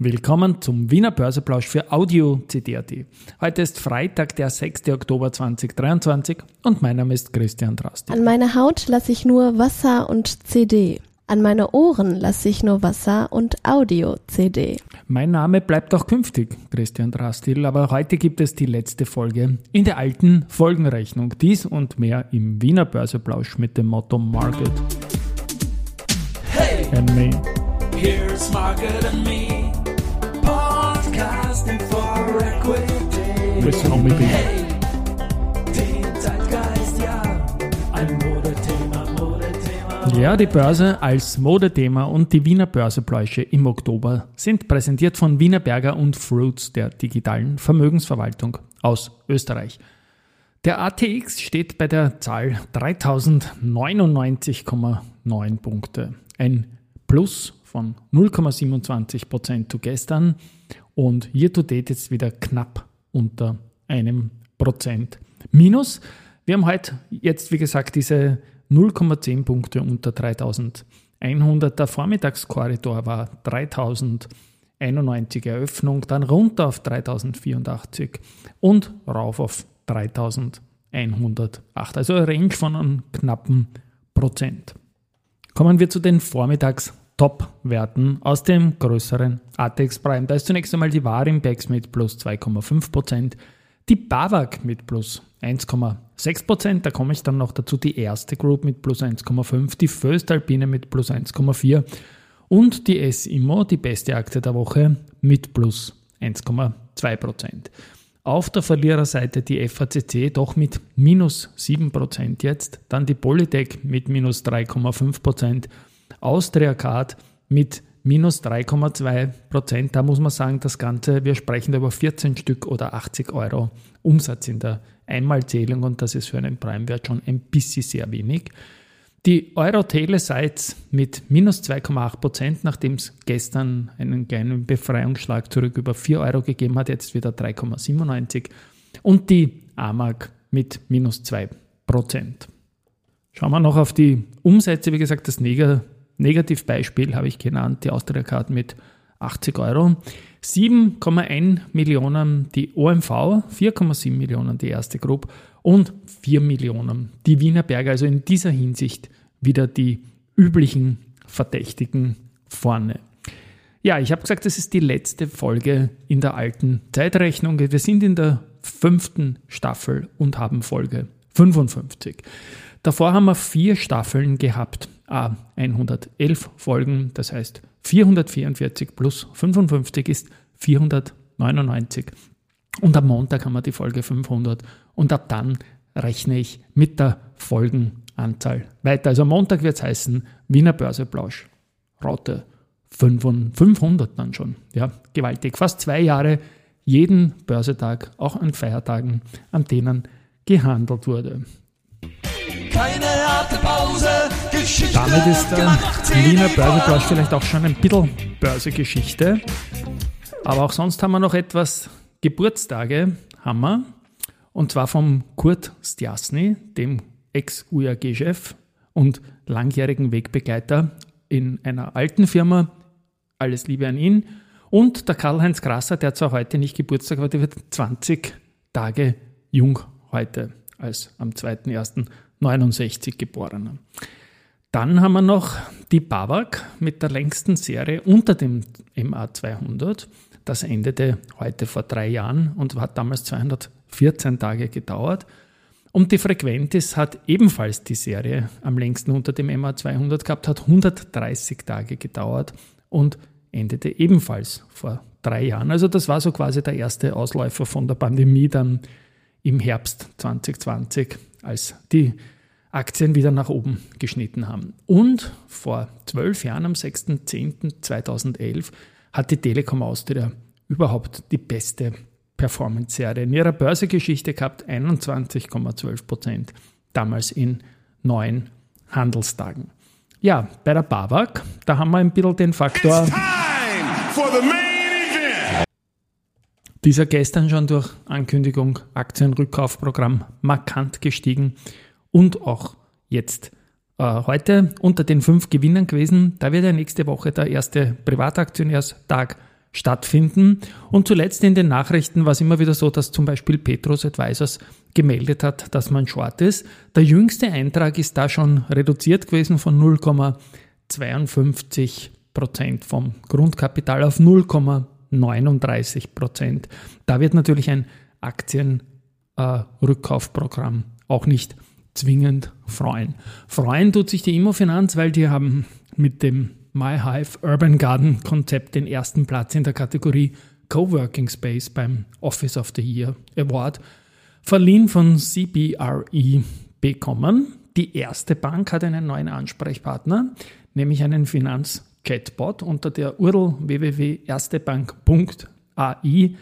Willkommen zum Wiener Börseplausch für Audio CD.at. Heute ist Freitag, der 6. Oktober 2023 und mein Name ist Christian Drasti. An meine Haut lasse ich nur Wasser und CD. An meine Ohren lasse ich nur Wasser und Audio-CD. Mein Name bleibt auch künftig, Christian Drastil, aber heute gibt es die letzte Folge in der alten Folgenrechnung. Dies und mehr im Wiener Börseplausch mit dem Motto Market. Hey, And me. here's Margaret and me, Listen on me, baby. Hey, ja. Ja, die Börse als Modethema und die Wiener Börsepläusche im Oktober sind präsentiert von Wiener Berger und Fruits der digitalen Vermögensverwaltung aus Österreich. Der ATX steht bei der Zahl 3099,9 Punkte. Ein Plus von 0,27% zu gestern und year to date jetzt wieder knapp unter einem Prozent. Minus, wir haben heute jetzt, wie gesagt, diese 0,10 Punkte unter 3100. Der Vormittagskorridor war 3091 Eröffnung, dann runter auf 3084 und rauf auf 3108. Also eine Range von einem knappen Prozent. Kommen wir zu den Vormittags-Top-Werten aus dem größeren ATX Prime. Da ist zunächst einmal die Warimpex mit plus 2,5%, die BAWAG mit plus 1,6%, da komme ich dann noch dazu, die erste Group mit plus 1,5%, die Föstalpine mit plus 1,4% und die SIMO, die beste Aktie der Woche, mit plus 1,2%. Auf der Verliererseite die FACC doch mit minus 7% jetzt, dann die Polytech mit minus 3,5%, Austria Card mit minus 3,2%. Da muss man sagen, das Ganze, wir sprechen über 14 Stück oder 80 Euro Umsatz in der Einmalzählung und das ist für einen Prime-Wert schon ein bisschen sehr wenig. Die Euro-Telesites mit minus 2,8%, nachdem es gestern einen kleinen Befreiungsschlag zurück über 4 Euro gegeben hat, jetzt wieder 3,97%. Und die AMAG mit minus 2%. Schauen wir noch auf die Umsätze. Wie gesagt, das Neg Negativbeispiel habe ich genannt, die Austria Card mit 80 Euro. 7,1 Millionen die OMV, 4,7 Millionen die erste Gruppe und 4 Millionen die Wiener Berger. Also in dieser Hinsicht wieder die üblichen Verdächtigen vorne. Ja, ich habe gesagt, das ist die letzte Folge in der alten Zeitrechnung. Wir sind in der fünften Staffel und haben Folge 55. Davor haben wir vier Staffeln gehabt, a 111 Folgen, das heißt 444 plus 55 ist 499. Und am Montag haben wir die Folge 500 und ab dann rechne ich mit der Folgenanzahl weiter. Also am Montag wird es heißen Wiener Börseplausch, Raute 500 dann schon. Ja, gewaltig. Fast zwei Jahre jeden Börsetag, auch an Feiertagen, an denen gehandelt wurde. Damit ist der gemacht, Wiener Börseplausch vielleicht auch schon ein bisschen Börsegeschichte. Aber auch sonst haben wir noch etwas Geburtstage, haben wir. Und zwar vom Kurt Stjasny, dem Ex-UAG-Chef und langjährigen Wegbegleiter in einer alten Firma. Alles Liebe an ihn. Und der Karl-Heinz Grasser, der zwar heute nicht Geburtstag, aber der wird 20 Tage jung heute, als am 2.1.69 geborener. Dann haben wir noch die BAWAG mit der längsten Serie unter dem MA200. Das endete heute vor drei Jahren und hat damals 214 Tage gedauert. Und die Frequentis hat ebenfalls die Serie am längsten unter dem MA200 gehabt, hat 130 Tage gedauert und endete ebenfalls vor drei Jahren. Also das war so quasi der erste Ausläufer von der Pandemie dann im Herbst 2020, als die Aktien wieder nach oben geschnitten haben. Und vor zwölf Jahren, am 6.10.2011, hat die Telekom Austria überhaupt die beste Performance-Serie in ihrer Börsegeschichte gehabt, 21,12 Prozent, damals in neun Handelstagen. Ja, bei der BAWAG, da haben wir ein bisschen den Faktor, dieser gestern schon durch Ankündigung Aktienrückkaufprogramm markant gestiegen und auch jetzt äh, heute unter den fünf Gewinnern gewesen. Da wird ja nächste Woche der erste Privataktionärstag stattfinden. Und zuletzt in den Nachrichten war es immer wieder so, dass zum Beispiel Petrus Advisors gemeldet hat, dass man short ist. Der jüngste Eintrag ist da schon reduziert gewesen von 0,52 Prozent vom Grundkapital auf 0,39 Prozent. Da wird natürlich ein Aktienrückkaufprogramm äh, auch nicht zwingend freuen. Freuen tut sich die Immofinanz, weil die haben mit dem MyHive Urban Garden Konzept den ersten Platz in der Kategorie Coworking Space beim Office of the Year Award verliehen von CBRE bekommen. Die erste Bank hat einen neuen Ansprechpartner, nämlich einen Finanz-Chatbot. Unter der URL www.erstebank.ai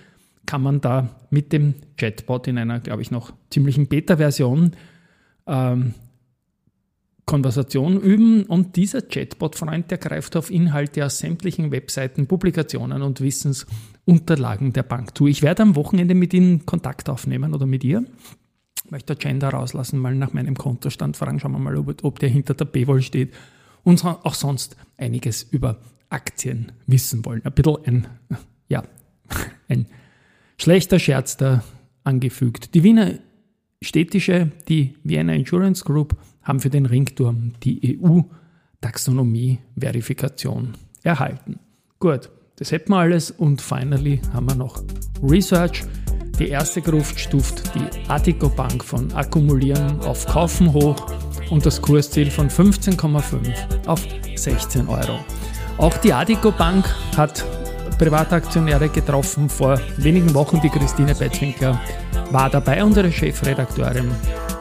kann man da mit dem Chatbot in einer, glaube ich, noch ziemlichen Beta-Version ähm, Konversation üben und dieser Chatbot-Freund, der greift auf Inhalte aus sämtlichen Webseiten, Publikationen und Wissensunterlagen der Bank zu. Ich werde am Wochenende mit Ihnen Kontakt aufnehmen oder mit ihr. Ich möchte Gender rauslassen, mal nach meinem Kontostand fragen, schauen wir mal, ob, ob der hinter der Paywall steht und auch sonst einiges über Aktien wissen wollen. Ein bisschen ein, ja, ein schlechter Scherz da angefügt. Die Wiener Städtische, die Vienna Insurance Group, haben für den Ringturm die EU-Taxonomie-Verifikation erhalten. Gut, das hätten wir alles und finally haben wir noch Research. Die erste Gruft stuft die Attico Bank von Akkumulieren auf Kaufen hoch und das Kursziel von 15,5 auf 16 Euro. Auch die Adico Bank hat Privataktionäre getroffen vor wenigen Wochen. Die Christine Betzwinkler war dabei, unsere Chefredakteurin.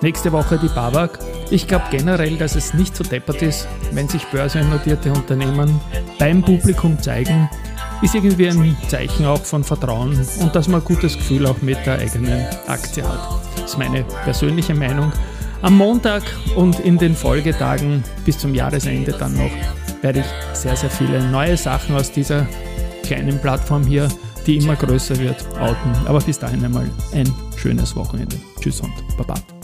Nächste Woche die Babak. Ich glaube generell, dass es nicht so deppert ist, wenn sich börsennotierte Unternehmen beim Publikum zeigen, ist irgendwie ein Zeichen auch von Vertrauen und dass man ein gutes Gefühl auch mit der eigenen Aktie hat. Das ist meine persönliche Meinung. Am Montag und in den Folgetagen bis zum Jahresende dann noch werde ich sehr, sehr viele neue Sachen aus dieser kleinen Plattform hier, die immer größer wird, outen. Aber bis dahin einmal ein schönes Wochenende. Tschüss und Baba.